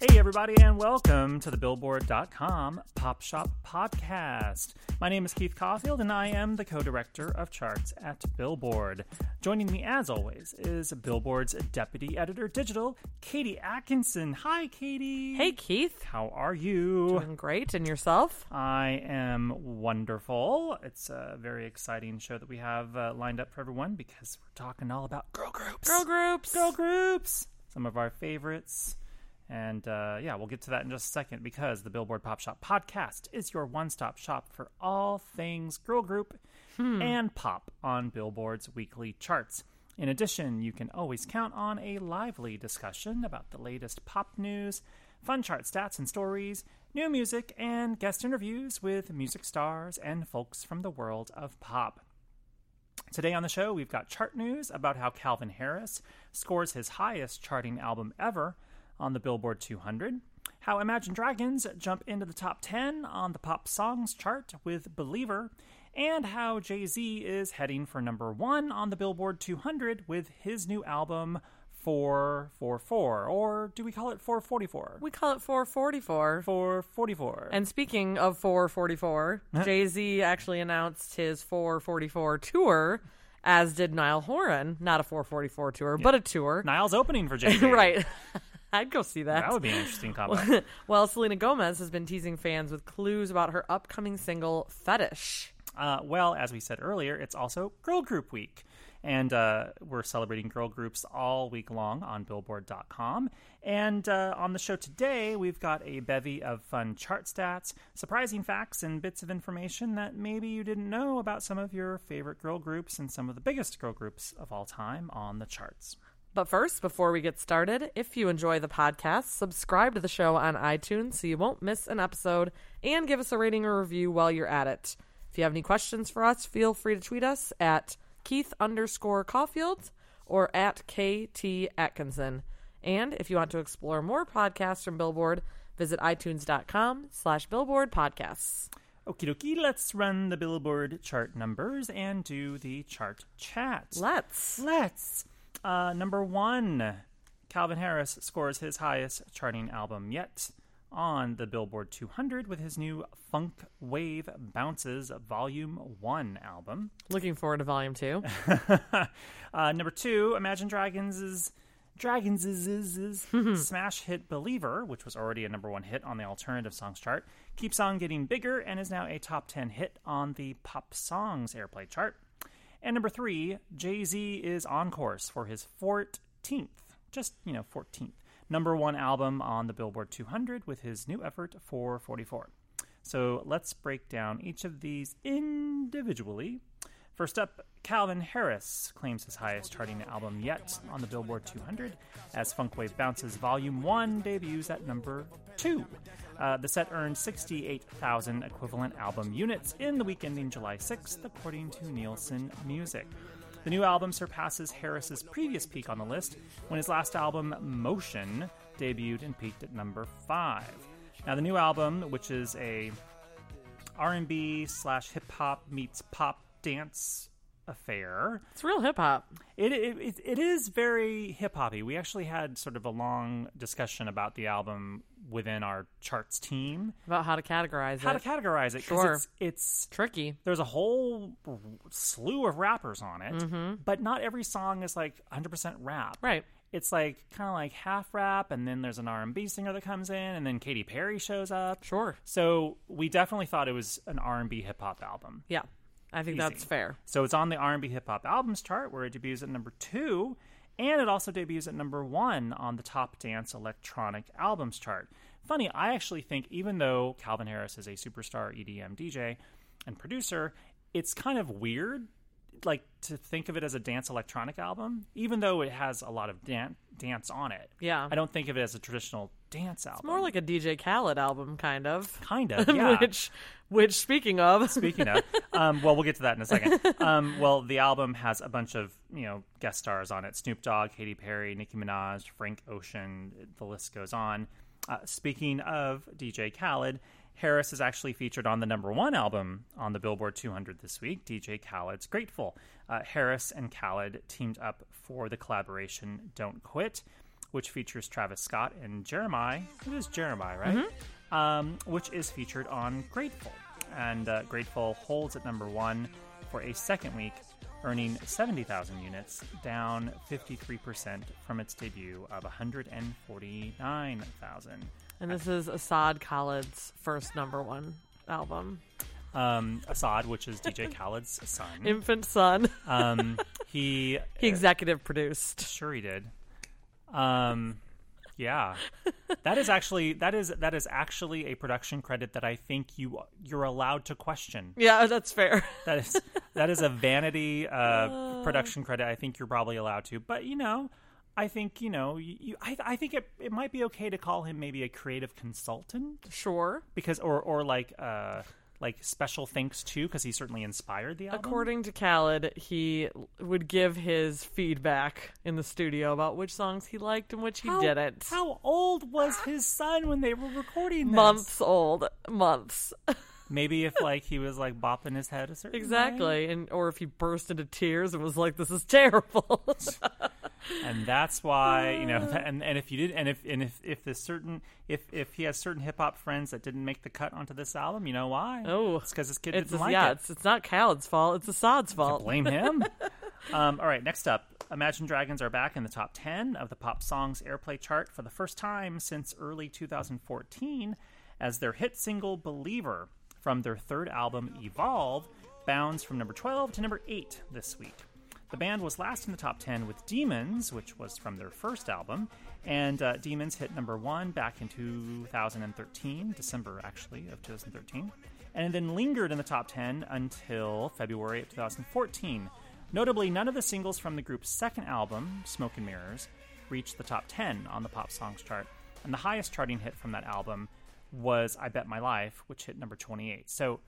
Hey, everybody, and welcome to the Billboard.com Pop Shop Podcast. My name is Keith Caulfield, and I am the co director of charts at Billboard. Joining me, as always, is Billboard's deputy editor digital, Katie Atkinson. Hi, Katie. Hey, Keith. How are you? Doing great. And yourself? I am wonderful. It's a very exciting show that we have uh, lined up for everyone because we're talking all about girl groups. Girl groups. Girl groups. Some of our favorites. And uh, yeah, we'll get to that in just a second because the Billboard Pop Shop podcast is your one stop shop for all things girl group and pop on Billboard's weekly charts. In addition, you can always count on a lively discussion about the latest pop news, fun chart stats and stories, new music, and guest interviews with music stars and folks from the world of pop. Today on the show, we've got chart news about how Calvin Harris scores his highest charting album ever on the Billboard 200, how Imagine Dragons jump into the top 10 on the pop songs chart with Believer, and how Jay Z is heading for number one on the Billboard 200 with his new album 444. Or do we call it 444? We call it 444. 444. And speaking of 444, Jay Z actually announced his 444 tour, as did Niall Horan. Not a 444 tour, but a tour. Niall's opening for Jay Z. right. I'd go see that. That would be an interesting combo. well, Selena Gomez has been teasing fans with clues about her upcoming single, Fetish. Uh, well, as we said earlier, it's also Girl Group Week. And uh, we're celebrating girl groups all week long on Billboard.com. And uh, on the show today, we've got a bevy of fun chart stats, surprising facts, and bits of information that maybe you didn't know about some of your favorite girl groups and some of the biggest girl groups of all time on the charts. But first, before we get started, if you enjoy the podcast, subscribe to the show on iTunes so you won't miss an episode and give us a rating or review while you're at it. If you have any questions for us, feel free to tweet us at Keith underscore Caulfield or at KT Atkinson. And if you want to explore more podcasts from Billboard, visit itunes.com slash billboard podcasts. Okie dokie, let's run the Billboard chart numbers and do the chart chat. Let's. Let's. Uh, number one, Calvin Harris scores his highest charting album yet on the Billboard 200 with his new Funk Wave Bounces Volume 1 album. Looking forward to volume two. uh, number two, Imagine Dragons. Dragons is, is, is smash hit Believer, which was already a number one hit on the alternative songs chart, keeps on getting bigger and is now a top 10 hit on the pop songs airplay chart. And number three, Jay Z is on course for his 14th, just, you know, 14th, number one album on the Billboard 200 with his new effort 444. So let's break down each of these individually. First up, Calvin Harris claims his highest charting album yet on the Billboard 200 as Funkwave Bounces Volume 1 debuts at number 2. Uh, the set earned 68,000 equivalent album units in the week ending July 6th, according to Nielsen Music. The new album surpasses Harris's previous peak on the list when his last album, Motion, debuted and peaked at number 5. Now, the new album, which is a R&B slash hip hop meets pop dance affair. It's real hip hop. It, it it- it is very hip hoppy. We actually had sort of a long discussion about the album within our charts team. About how to categorize it. How it. to categorize it. Sure. It's, it's Tricky. there's a whole slew of rappers on it, Mm-hmm. but not every song is like 100% rap. Right. It's like kind of like half rap, and then there's an R&B singer that comes in, and then Katy Perry shows up. Sure. So we definitely thought it was an R&B hip hop album. Yeah. I think Easy. that's fair. So it's on the R&B hip hop albums chart where it debuts at number 2 and it also debuts at number 1 on the top dance electronic albums chart. Funny, I actually think even though Calvin Harris is a superstar EDM DJ and producer, it's kind of weird like to think of it as a dance electronic album even though it has a lot of dan- dance on it. Yeah. I don't think of it as a traditional dance album. It's More like a DJ Khaled album, kind of. kind of, yeah. which, which, speaking of, Speaking of, um, well, we'll get to that in a second. Um, well, the album has a bunch of you know guest stars on it: Snoop Dogg, Katy Perry, Nicki Minaj, Frank Ocean. The list goes on. Uh, speaking of DJ Khaled, Harris is actually featured on the number one album on the Billboard 200 this week. DJ Khaled's "Grateful." Uh, Harris and Khaled teamed up for the collaboration "Don't Quit." which features Travis Scott and Jeremiah. It is Jeremiah, right? Um, which is featured on Grateful. And uh, Grateful holds at number one for a second week, earning 70,000 units, down 53% from its debut of 149,000. And this is Asahd Khaled's first number one album. Um, Asahd, which is DJ Khaled's son. Infant son. Um, he he executive produced. Sure, he did. Um, yeah, that is actually that is that is actually a production credit that I think you you're allowed to question. Yeah, that's fair. That is that is a vanity uh, production credit. I think you're probably allowed to, but you know, I think you know, you, you I I think it it might be okay to call him maybe a creative consultant Sure. because or or like uh like special thanks to because he certainly inspired the album. According to Khaled, he would give his feedback in the studio about which songs he liked and which he How- didn't. How old was his son when they were recording this? Months old. Months. Maybe if like he was like bopping his head a certain way. exactly. And or if he burst into tears and was like, This is terrible. and that's why you know. And and if you did, and if and if if this certain if if he has certain hip hop friends that didn't make the cut onto this album, you know why? Oh. it's because this kid it's didn't like yeah, it. it's it's not Khaled's fault, it's Asahd's fault. Blame him. um, all right, next up, Imagine Dragons are back in the top ten of the pop songs airplay chart for the first time since early 2014, as their hit single "Believer" from their third album "Evolve" bounds from number 12 to number 8 this week. The band was last in the top 10 with Demons, which was from their first album, and uh, Demons hit number 1 back in 2013, December actually of 2013, and then lingered in the top 10 until February of 2014. Notably, none of the singles from the group's second album, Smoke and Mirrors, reached the top 10 on the pop songs chart, and the highest charting hit from that album was I Bet My Life, which hit number 28. So,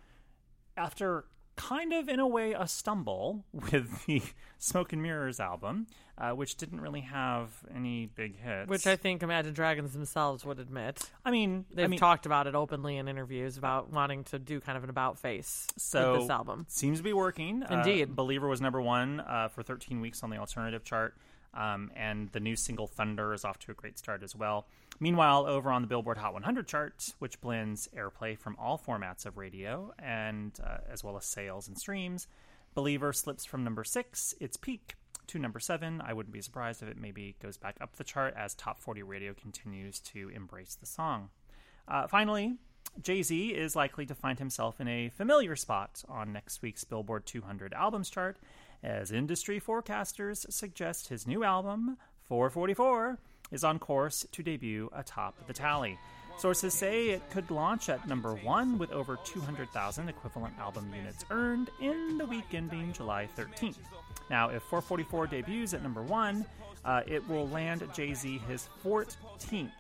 after kind of in a way a stumble with the Smoke and Mirrors album, uh, which didn't really have any big hits. Which I think Imagine Dragons themselves would admit. I mean, They've I mean, talked about it openly in interviews about wanting to do kind of an about face so with this album. seems to be working. Uh, Indeed. Believer was number one uh, for 13 weeks on the alternative chart. Um, and the new single Thunder is off to a great start as well. Meanwhile, over on the Billboard Hot 100 chart, which blends airplay from all formats of radio and uh, as well as sales and streams, Believer slips from number six, its peak, to number seven. I wouldn't be surprised if it maybe goes back up the chart as Top 40 Radio continues to embrace the song. Uh, finally, Jay Z is likely to find himself in a familiar spot on next week's Billboard 200 albums chart, as industry forecasters suggest his new album, 444, is on course to debut atop the tally. Sources say it could launch at number one with over 200,000 equivalent album units earned in the week ending July 13th. Now, if 444 debuts at number one, uh, it will land Jay Z his 14th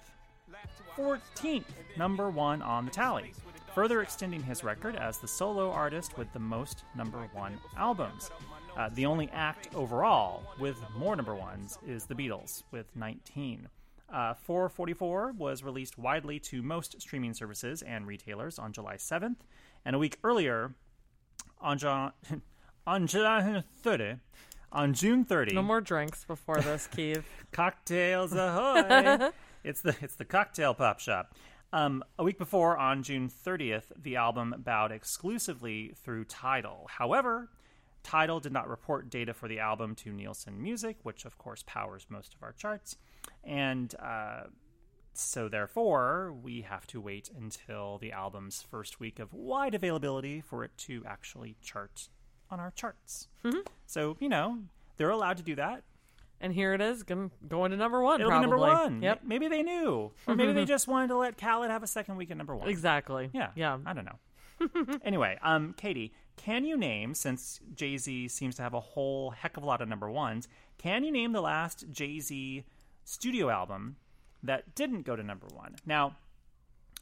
14th number one on the tally, further extending his record as the solo artist with the most number one albums. Uh, the only act overall with more number ones is the Beatles with 19. Uh, 444 was released widely to most streaming services and retailers on July 7th, and a week earlier, on, Ju- on July 30, on June 30, No more drinks before this, Keith. Cocktails ahoy! it's the it's the cocktail pop shop. Um, a week before, on June 30th, the album bowed exclusively through Tidal. However, Tidal did not report data for the album to Nielsen Music, which of course powers most of our charts, and uh, so therefore we have to wait until the album's first week of wide availability for it to actually chart on our charts. So you know they're allowed to do that. And here it is, going going to number one. It'll probably. be number one. Yep, Maybe they knew, or maybe they just wanted to let Khaled have a second week at number one. exactly. Yeah, yeah. I don't know. anyway, um, Katie, can you name since Jay Z seems to have a whole heck of a lot of number ones? Can you name the last Jay Z studio album that didn't go to number one? Now,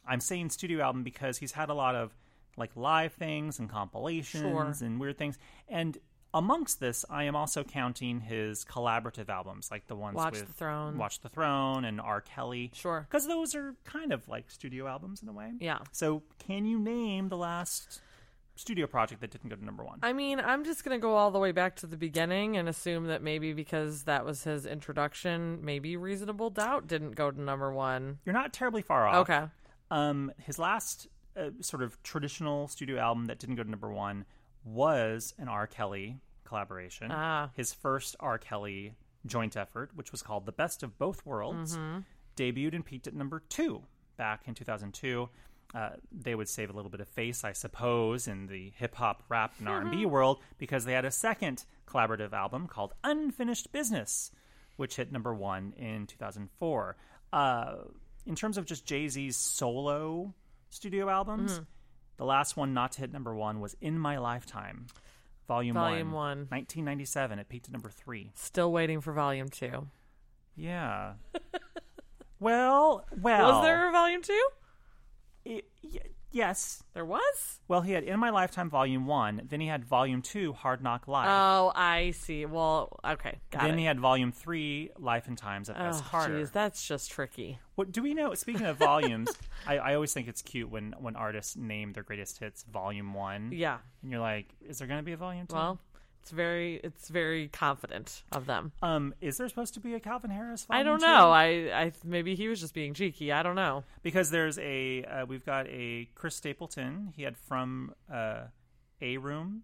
I'm saying studio album because he's had a lot of like live things and compilations Sure. and weird things, and amongst this, I am also counting his collaborative albums, like the ones Watch with the Throne. Watch the Throne, and R. Kelly. Sure. because those are kind of like studio albums in a way. Yeah. So, can you name the last studio project that didn't go to number one. I mean, I'm just going to go all the way back to the beginning and assume that maybe because that was his introduction, maybe Reasonable Doubt didn't go to number one. You're not terribly far off. Okay. Um, his last uh, sort of traditional studio album that didn't go to number one was an R. Kelly collaboration. Ah. His first R. Kelly joint effort, which was called The Best of Both Worlds, Mm-hmm. debuted and peaked at number two back in 2002. Uh, they would save a little bit of face, I suppose, in the hip hop, rap, and R and B world because they had a second collaborative album called Unfinished Business, which hit number one in 2004. Uh, in terms of just Jay Z's solo studio albums, Mm-hmm. The last one not to hit number one was In My Lifetime, Volume, Volume 1, 1. 1997. It peaked at number three. Still waiting for Volume 2. Yeah. well, well. Was there a Volume 2? Yes. There was? Well, he had In My Lifetime Volume 1, then he had Volume 2, Hard Knock Life. Oh, I see. Well, okay. Got then it. he had Volume 3, Life and Times of oh, S. Carter. jeez, that's just tricky. What do we know? Speaking of volumes, I, I always think it's cute when, when artists name their greatest hits Volume 1. Yeah. And you're like, is there going to be a Volume 2? Well, it's very it's very confident of them. um, is there supposed to be a Calvin Harris I don't know. I I maybe he was just being cheeky. I don't know. because there's a uh, we've got a Chris Stapleton. He had from uh, a room,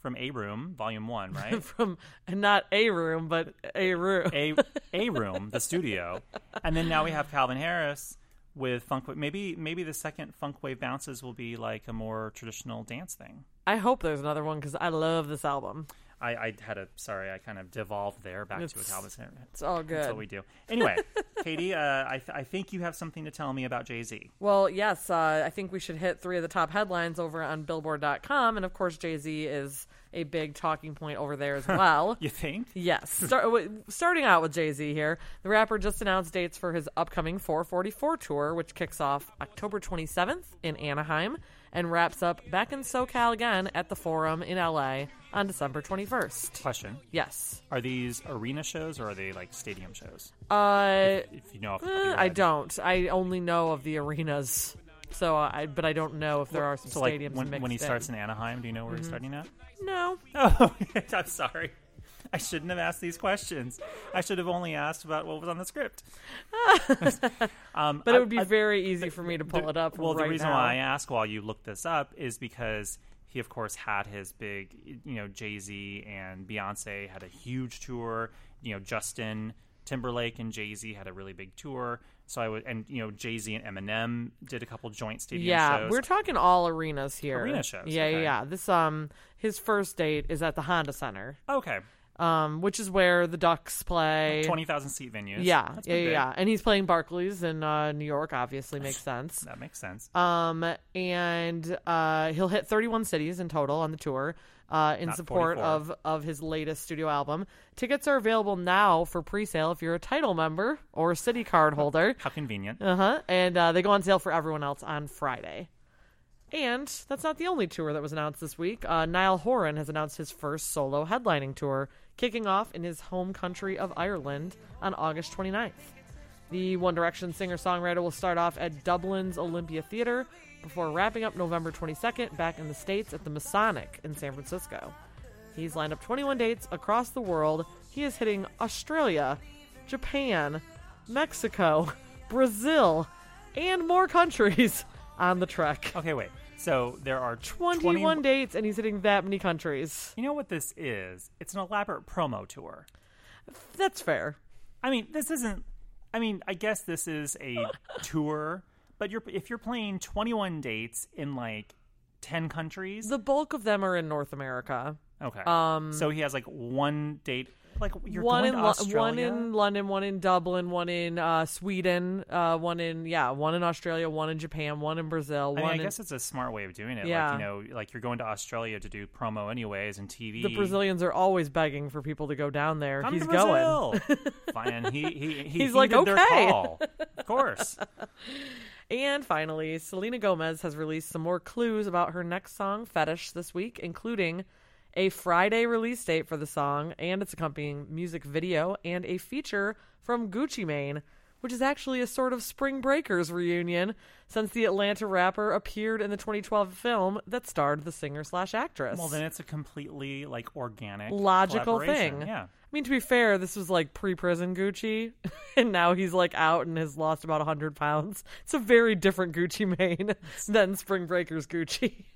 from a room, volume one, right? From and not a room, but a room. a a room, the studio, and then now we have Calvin Harris with funk. Maybe maybe the second funk wave bounces will be like a more traditional dance thing. I hope there's another one because I love this album. I, I had a sorry, I kind of devolved there back to a It's- Calvin. It's all good. That's what we do. Anyway, Katie, uh, I, th- I think you have something to tell me about Jay Z. Well, yes, uh, I think we should hit three of the top headlines over on Billboard.com, and of course, Jay Z is a big talking point over there as well. You think? Yes. Start, w- starting out with Jay Z here, the rapper just announced dates for his upcoming 444 tour, which kicks off October 27th in Anaheim and wraps up back in SoCal again at the Forum in LA on December 21st. Question: Yes. Are these arena shows or are they like stadium shows? Uh, If you know, eh, I don't. I only know of the arenas. So I, but I don't know if there are some So like stadiums when, mixed when he in. Mm-hmm. starts in Anaheim, do you know where he's starting at? No. Oh, I'm sorry. I shouldn't have asked these questions. I should have only asked about what was on the script. um, But it would be I- very easy for me to pull the- it up. Well, right the reason now. why I ask while you look this up is because he, of course, had his big, you know, Jay Z and Beyonce had a huge tour. You know, Justin Timberlake and Jay Z had a really big tour. So I would, and you know, Jay Z and Eminem did a couple joint stadium yeah, shows. we're talking all arenas here. Arena shows, Yeah, yeah, okay. yeah. This um, his first date is at the Honda Center, okay, um, which is where the Ducks play. twenty thousand seat venues. Yeah, That's yeah, yeah, yeah. And he's playing Barclays in uh, New York. Obviously, makes sense. That makes sense. Um, and uh, he'll hit 31 cities in total on the tour. Uh, in Not support 44. of of his latest studio album. Tickets are available now for pre-sale if you're a Tidal member or a Citi card holder. How convenient. Uh huh. And uh, they go on sale for everyone else on Friday. And that's not the only tour that was announced this week. Uh, Niall Horan has announced his first solo headlining tour, kicking off in his home country of Ireland on August 29th. The One Direction singer songwriter will start off at Dublin's Olympia Theatre before wrapping up November 22nd back in the States at the Masonic in San Francisco. He's lined up 21 dates across the world. He is hitting Australia, Japan, Mexico, Brazil, and more countries on the trek. Okay, wait. So there are 21 20 dates, and he's hitting that many countries. You know what this is? It's an elaborate promo tour. That's fair. I mean, this isn't. I mean, I guess this is a tour, but you're if you're playing 21 dates in like 10 countries. The bulk of them are in North America. okay. Um, so he has like one date. Like you're one going in to Lo- Australia. one in London, one in Dublin, one in uh, Sweden, uh, one in yeah, one in Australia, one in Japan, one in Brazil, I mean, I in guess it's a smart way of doing it. Yeah. Like, you know, like you're going to Australia to do promo anyways and TV. the Brazilians are always begging for people to go down there. Come He's to going. Brazil. Fine. He, he, he He's like, heeded their "Okay." call. Of course. And finally, Selena Gomez has released some more clues about her next song, Fetish, this week, including a Friday release date for the song and its accompanying music video and a feature from Gucci Mane. which is actually a sort of Spring Breakers reunion since the Atlanta rapper appeared in the 2012 film that starred the singer slash actress. Well, then it's a completely like organic, Logical thing. Yeah. I mean, to be fair, this was like pre-prison Gucci, and now he's like out and has lost about hundred pounds. It's a very different Gucci Mane than Spring Breakers Gucci.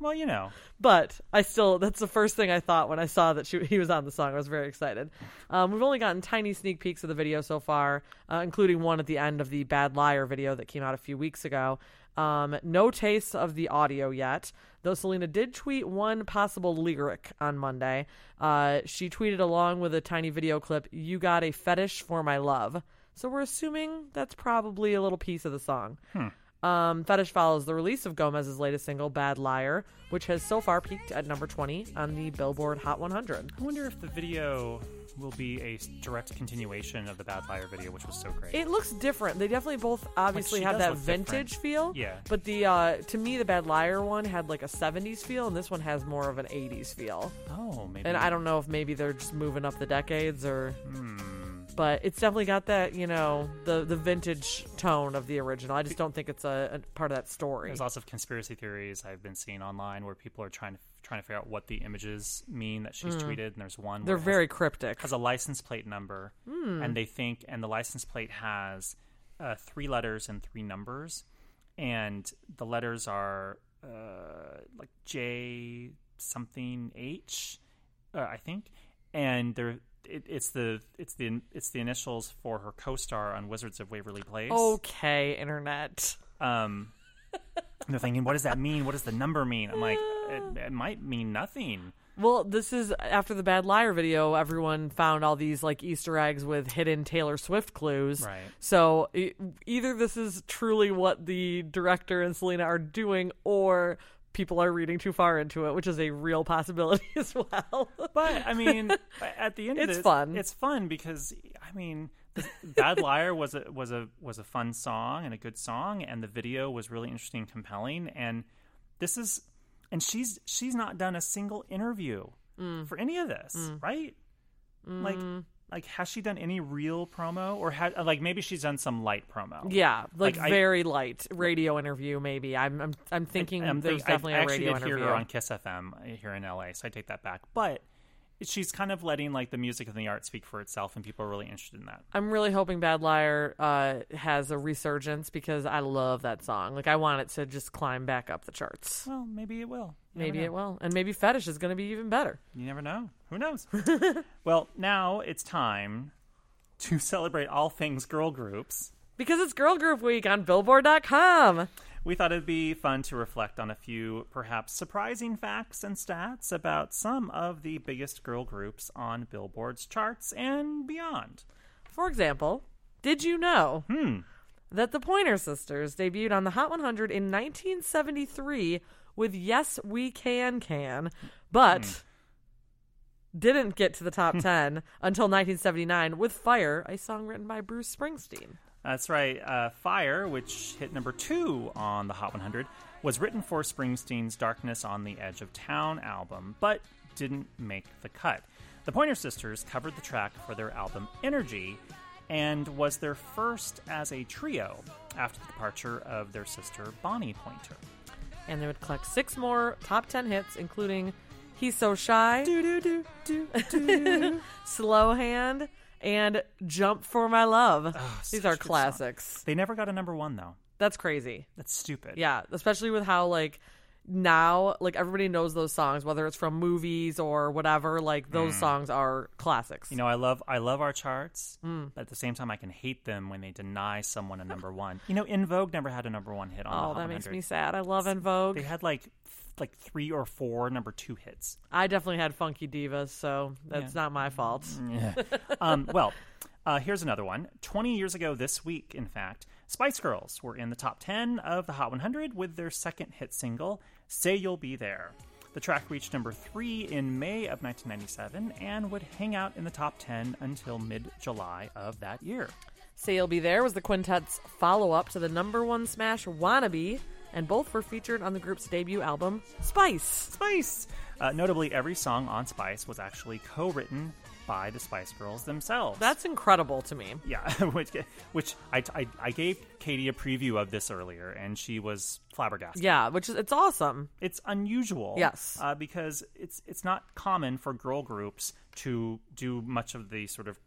Well, you know, but I still, that's the first thing I thought when I saw that she, he was on the song. I was very excited. Um, we've only gotten tiny sneak peeks of the video so far, uh, including one at the end of the Bad Liar video that came out a few weeks ago. Um, no taste of the audio yet, though Selena did tweet one possible lyric on Monday. Uh, she tweeted along with a tiny video clip, You got a fetish for my love. So we're assuming that's probably a little piece of the song. Um, Fetish follows the release of Gomez's latest single, Bad Liar, which has so far peaked at number 20 on the Billboard Hot 100. I wonder if the video will be a direct continuation of the Bad Liar video, which was so great. It looks different. They definitely both obviously have that vintage different. feel. Yeah. But the uh, to me, the Bad Liar one had like a 70s feel, and this one has more of an 80s feel. oh, maybe. And I don't know if maybe they're just moving up the decades or. Hmm. But it's definitely got that, you know, the the vintage tone of the original. I just don't think it's a, a part of that story. There's lots of conspiracy theories I've been seeing online where people are trying to trying to figure out what the images mean that she's tweeted, and there's one. They're where it has- very cryptic. has a license plate number, Hmm. and they think, and the license plate has uh, three letters and three numbers, and the letters are uh, like J something H, uh, I think, and they're it, it's the it's the it's the initials for her co-star on Wizards of Waverly Place. Okay, internet. Um, they're thinking, what does that mean? What does the number mean? I'm like, it, it might mean nothing. Well, this is after the Bad Liar video. Everyone found all these like Easter eggs with hidden Taylor Swift clues. Right. So e- either this is truly what the director and Selena are doing, or people are reading too far into it, which is a real possibility as well. But I mean, at the end of It's this, fun. It's fun because I mean, the Bad Liar was a was a was a fun song and a good song, and the video was really interesting, and compelling, and this is, and she's she's not done a single interview Mm. for any of this, right? Like. Like, has she done any real promo, or had like maybe she's done some light promo? yeah, like, Like, I- very light radio interview. Maybe I'm I'm, I'm thinking I'm there's I- definitely I a actually radio hear interview. her on Kiss FM uh, here in LA, so I take that back. But she's kind of letting like the music and the art speak for itself, and people are really interested in that. I'm really hoping Bad Liar uh, has a resurgence because I love that song. Like I want it to just climb back up the charts. Well, maybe it will. You Maybe it will, and maybe Fetish is going to be even better. You never know. Who knows? well, now it's time to celebrate all things girl groups. Because it's Girl Group Week on Billboard.com. We thought it'd be fun to reflect on a few perhaps surprising facts and stats about some of the biggest girl groups on Billboard's charts and beyond. For example, did you know Hmm. that the Pointer Sisters debuted on the Hot 100 in 1973 with Yes We Can Can, but didn't get to the top 10 until 1979 with Fire, a song written by Bruce Springsteen. That's right. Uh, Fire, which hit number two on the Hot 100, was written for Springsteen's Darkness on the Edge of Town album, but didn't make the cut. The Pointer Sisters covered the track for their album Energy and was their first as a trio after the departure of their sister Bonnie Pointer. And they would collect six more top 10 hits, including He's So Shy, Slow Hand, and Jump for My Love. These Oh, such are good songs. classics. They never got a number one, though. That's crazy. That's stupid. Yeah, especially with how like now like everybody knows those songs whether it's from movies or whatever like those songs are classics. Mm. You know, I love I love our charts, but at the same time, I can hate them when they deny someone a number one. You know, En Vogue never had a number one hit on oh, Hot that makes me sad. I love En Vogue. They had like th- like three or four number two hits. I definitely had Funky Divas, so that's Yeah. not my fault. um, well, uh, here's another one. 20 years ago this week, in fact, Spice Girls were in the top 10 of the Hot 100 with their second hit single, Say You'll Be There. The track reached number three in May of 1997 and would hang out in the top 10 until mid July of that year. Say You'll Be There was the quintet's follow up to the number one smash Wannabe, and both were featured on the group's debut album, Spice. Spice! Uh, notably, every song on Spice was actually co written by the Spice Girls themselves. That's incredible to me. yeah, which which I, I I gave Katie a preview of this earlier, and she was flabbergasted. Yeah, which is it's awesome. It's unusual, Yes. uh, because it's it's not common for girl groups to do much of the sort of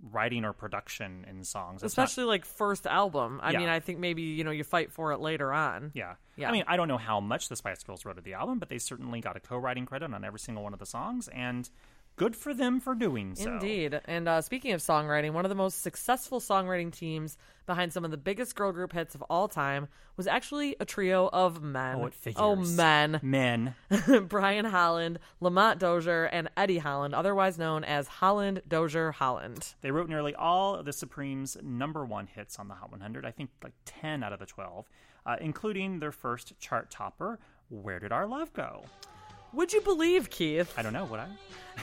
writing or production in songs, It's not- Especially like first album. I Yeah. mean, I think maybe, you know, you fight for it later on. Yeah. Yeah. I mean, I don't know how much the Spice Girls wrote of the album, but they certainly got a co-writing credit on every single one of the songs, and good for them for doing so. Indeed. And uh, speaking of songwriting, one of the most successful songwriting teams behind some of the biggest girl group hits of all time was actually a trio of men. Oh, it figures. Oh, men. Men. Brian Holland, Lamont Dozier, and Eddie Holland, otherwise known as Holland Dozier Holland. They wrote nearly all of the Supremes' number one hits on the Hot 100. I think like 10 out of the 12, uh, including their first chart topper, "Where Did Our Love Go." Would you believe, Keith, I don't know what I.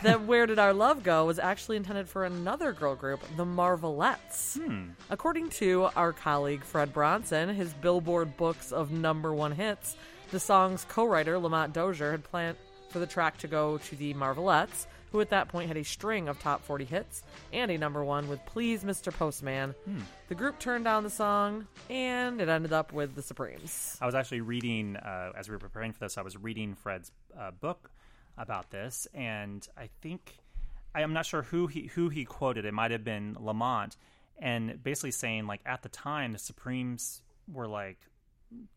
that Where Did Our Love Go was actually intended for another girl group, the Marvelettes? Hmm. According to our colleague Fred Bronson, his Billboard books of number one hits, the song's co writer, Lamont Dozier, had planned for the track to go to the Marvelettes, who at that point had a string of top 40 hits and a number one with Please Mr. Postman. The group turned down the song, and it ended up with the Supremes. I was actually reading uh, as we were preparing for this. I was reading Fred's uh, book about this, and I think I am not sure who he who he quoted. It might have been Lamont, and basically saying like at the time the Supremes were like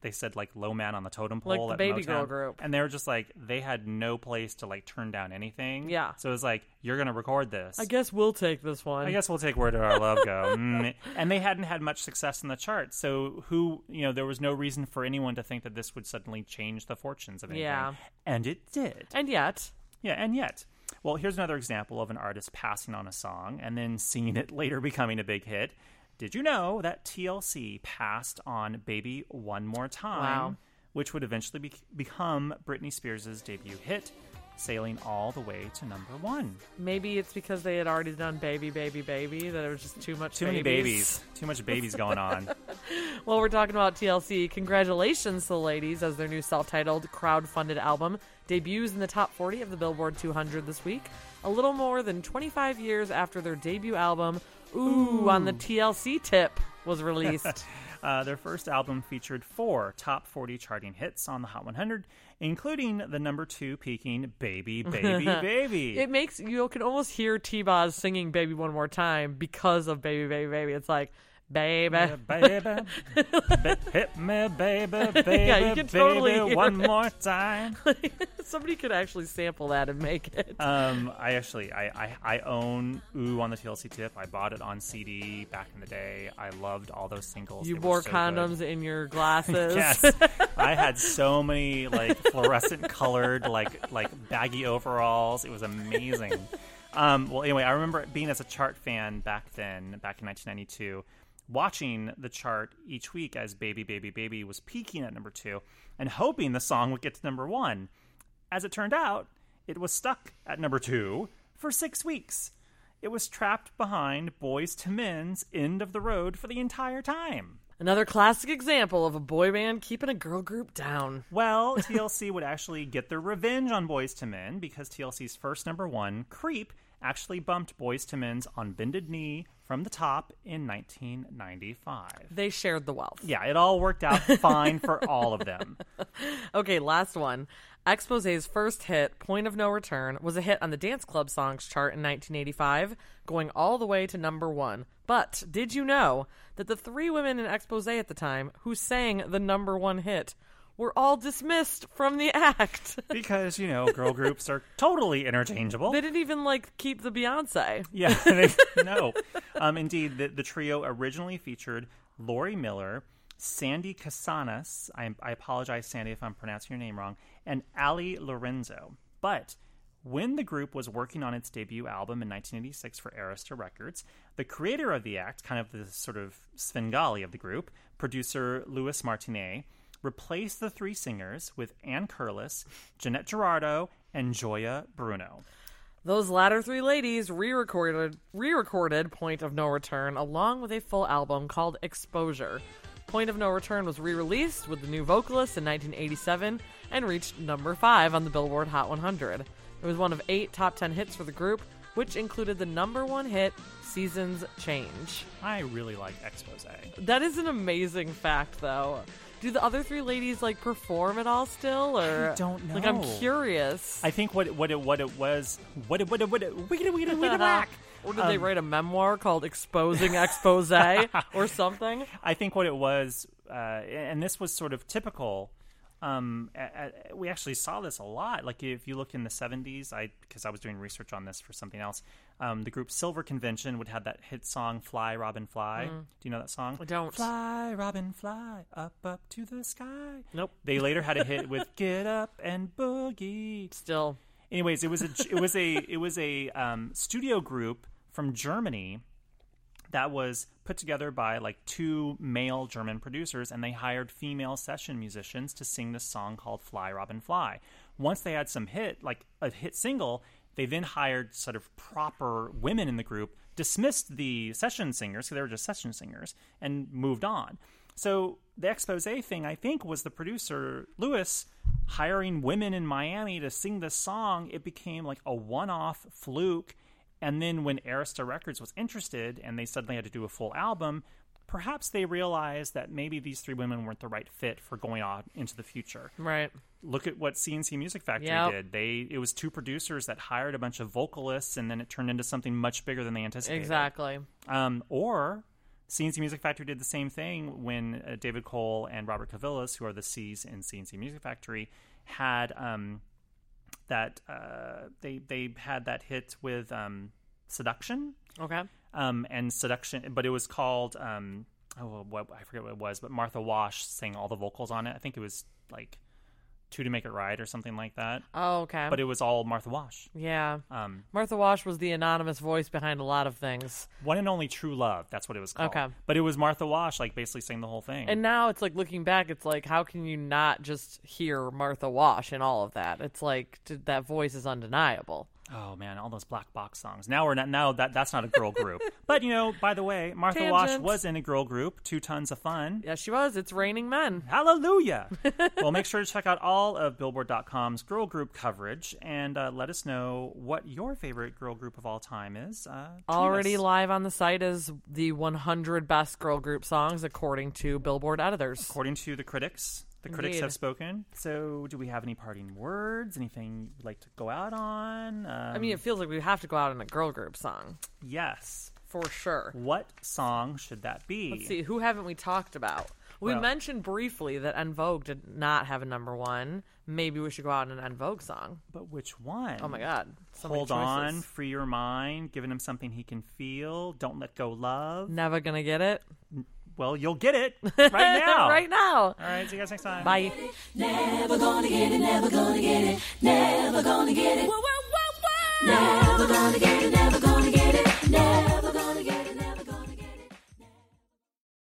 they said like low man on the totem Like pole the at baby Motown. girl group. and they were just like they had no place to like turn down anything. Yeah. so it was like you're gonna record this. I guess we'll take this one. I guess we'll take Where Did Our Love Go. Mm. And they hadn't had much success in the charts, so who, you know, there was no reason for anyone to think that this would suddenly change the fortunes of anything. Yeah. And it did. And yet, Yeah, and yet. Well, here's another example of an artist passing on a song and then seeing it later becoming a big hit. Did you know that TLC passed on Baby One More Time, Wow. which would eventually be- become Britney Spears' debut hit, sailing all the way to number one? maybe it's because they had already done Baby, Baby, Baby that it was just too much Too many babies. Too much babies going on. Well, we're talking about TLC. Congratulations to the ladies as their new self-titled crowd-funded album debuts in the top 40 of the Billboard 200 this week. A little more than 25 years after their debut album, Ooh, on the TLC tip was released. Uh, their first album featured four top 40 charting hits on the Hot 100, including the number two peaking Baby, Baby, Baby. it makes you can almost hear T-Boz singing "Baby One More Time" because of "Baby, Baby, Baby." It's like, "Baby, Yeah, baby, ba- hit me, baby, baby, Yeah, you can baby, totally hear one it. more time. somebody could actually sample that and make it." Um, I actually, I, I, I own Ooh on the TLC tip. I bought it on CD back in the day. I loved all those singles. you wore so condoms good. in your glasses. Yes, I had so many like fluorescent colored like like baggy overalls. It was amazing. Um, well, anyway, I remember being as a chart fan back then, back in 1992, watching the chart each week as "Baby, Baby, Baby" was peaking at number two, and hoping the song would get to number one. As it turned out, it was stuck at number two for six weeks. It was trapped behind Boyz II Men's "End of the Road" for the entire time. Another classic example of a boy band keeping a girl group down. Well, TLC would actually get their revenge on Boyz II Men because TLC's first number one, Creep, actually bumped Boyz II Men's on Bended Knee from the top in 1995. They shared the wealth. Yeah, it all worked out fine for all of them. Okay, last one. Expose's first hit, Point of No Return, was a hit on the Dance Club Songs chart in 1985, going all the way to number one. But did you know that the three women in Expose at the time who sang the number one hit were all dismissed from the act? Because, you know, girl groups are totally interchangeable. they didn't even like keep the Beyonce. Yeah, they- no. Um, indeed, the, the trio originally featured Lori Miller, Sandy Casanas. I, I apologize, Sandy, if I'm pronouncing your name wrong, and Ali Lorenzo. But when the group was working on its debut album in 1986 for Arista Records, the creator of the act, kind of the sort of Svengali of the group, producer Lewis Martineé, replaced the three singers with Ann Curless, Jeanette Jurado, and Gioia Bruno. Those latter three ladies re-recorded re-recorded Point of No Return along with a full album called Exposure. Point of No Return was re-released with the new vocalist in 1987 and reached number 5 on the Billboard Hot 100. It was one of 8 top 10 hits for the group, which included the number one hit, Seasons Change. I really like Expose. That is an amazing fact, though. Do the other three ladies like perform at all still, or I don't know. Like, I'm curious. I think what it, what it what it was what it what it what it wiggity wiggity wiggity whack. or did they Um, write a memoir called "Exposing Expose" or something? I think what it was, uh, and this was sort of typical. Um, a- a- we actually saw this a lot. Like if you look in the '70s, I because I was doing research on this for something else. Um, the group Silver Convention would have that hit song "Fly Robin Fly." Do you know that song? Mm. I don't. Fly Robin Fly up up to the sky. Nope. They later had a hit with "Get Up and Boogie." Still, Anyways, it was a it was a it was a um, studio group from Germany that was put together by like two male German producers, and they hired female session musicians to sing this song called "Fly Robin Fly." Once they had some hit, like a hit single, they then hired sort of proper women in the group, dismissed the session singers because they were just session singers, and moved on. So the expose thing, I think, was the producer Lewis hiring women in Miami to sing this song. It became like a one-off fluke, and then when Arista Records was interested and they suddenly had to do a full album, perhaps they realized that maybe these three women weren't the right fit for going on into the future. right? Look at what C+C Music Factory Yep. did. They it was two producers that hired a bunch of vocalists, and then it turned into something much bigger than they anticipated. Exactly. Um, or C+C Music Factory did the same thing when uh, David Cole and Robert Clivillés, who are the C's in C+C Music Factory, had um, that uh, they they had that hit with um, Seduction Okay. Um, and Seduction, but it was called um, oh what I forget what it was, but Martha Wash sang all the vocals on it. I think it was like Two to Make It Right or something like that. Oh, okay. But it was all Martha Wash. yeah. Um, Martha Wash was the anonymous voice behind a lot of things. one and only True Love. That's what it was called. Okay. But it was Martha Wash, like basically sang the whole thing. And now it's like looking back, it's like how can you not just hear Martha Wash and all of that? It's like that voice is undeniable. Oh man, all those black box songs. Now we're not. Now that that's not a girl group. but you know, by the way, Martha Wash was in a girl group. Two tons of fun. Yeah, she was. It's raining men. Hallelujah! well, make sure to check out all of Billboard.com's girl group coverage and uh, let us know what your favorite girl group of all time is. Uh, Already us. live on the site is the 100 best girl group songs according to Billboard editors. according to the critics. The critics Indeed. have spoken. So, do we have any parting words? Anything you'd like to go out on? Um, I mean, it feels like we have to go out on a girl group song yes. for sure. What song should that be? Let's see, who haven't we talked about? We Well- mentioned briefly that En Vogue did not have a number one. Maybe we should go out on an En Vogue song. But which one? Oh my god. So Hold on, free your mind, giving him something he can feel. Don't let go, love. Never gonna get it. Well, you'll get it right now. right now. All right. See you guys next time. Bye. Never gonna get it. Never gonna get it. Never gonna get it. Whoa, whoa, whoa, whoa. Never gonna get it. Never gonna get it. Never.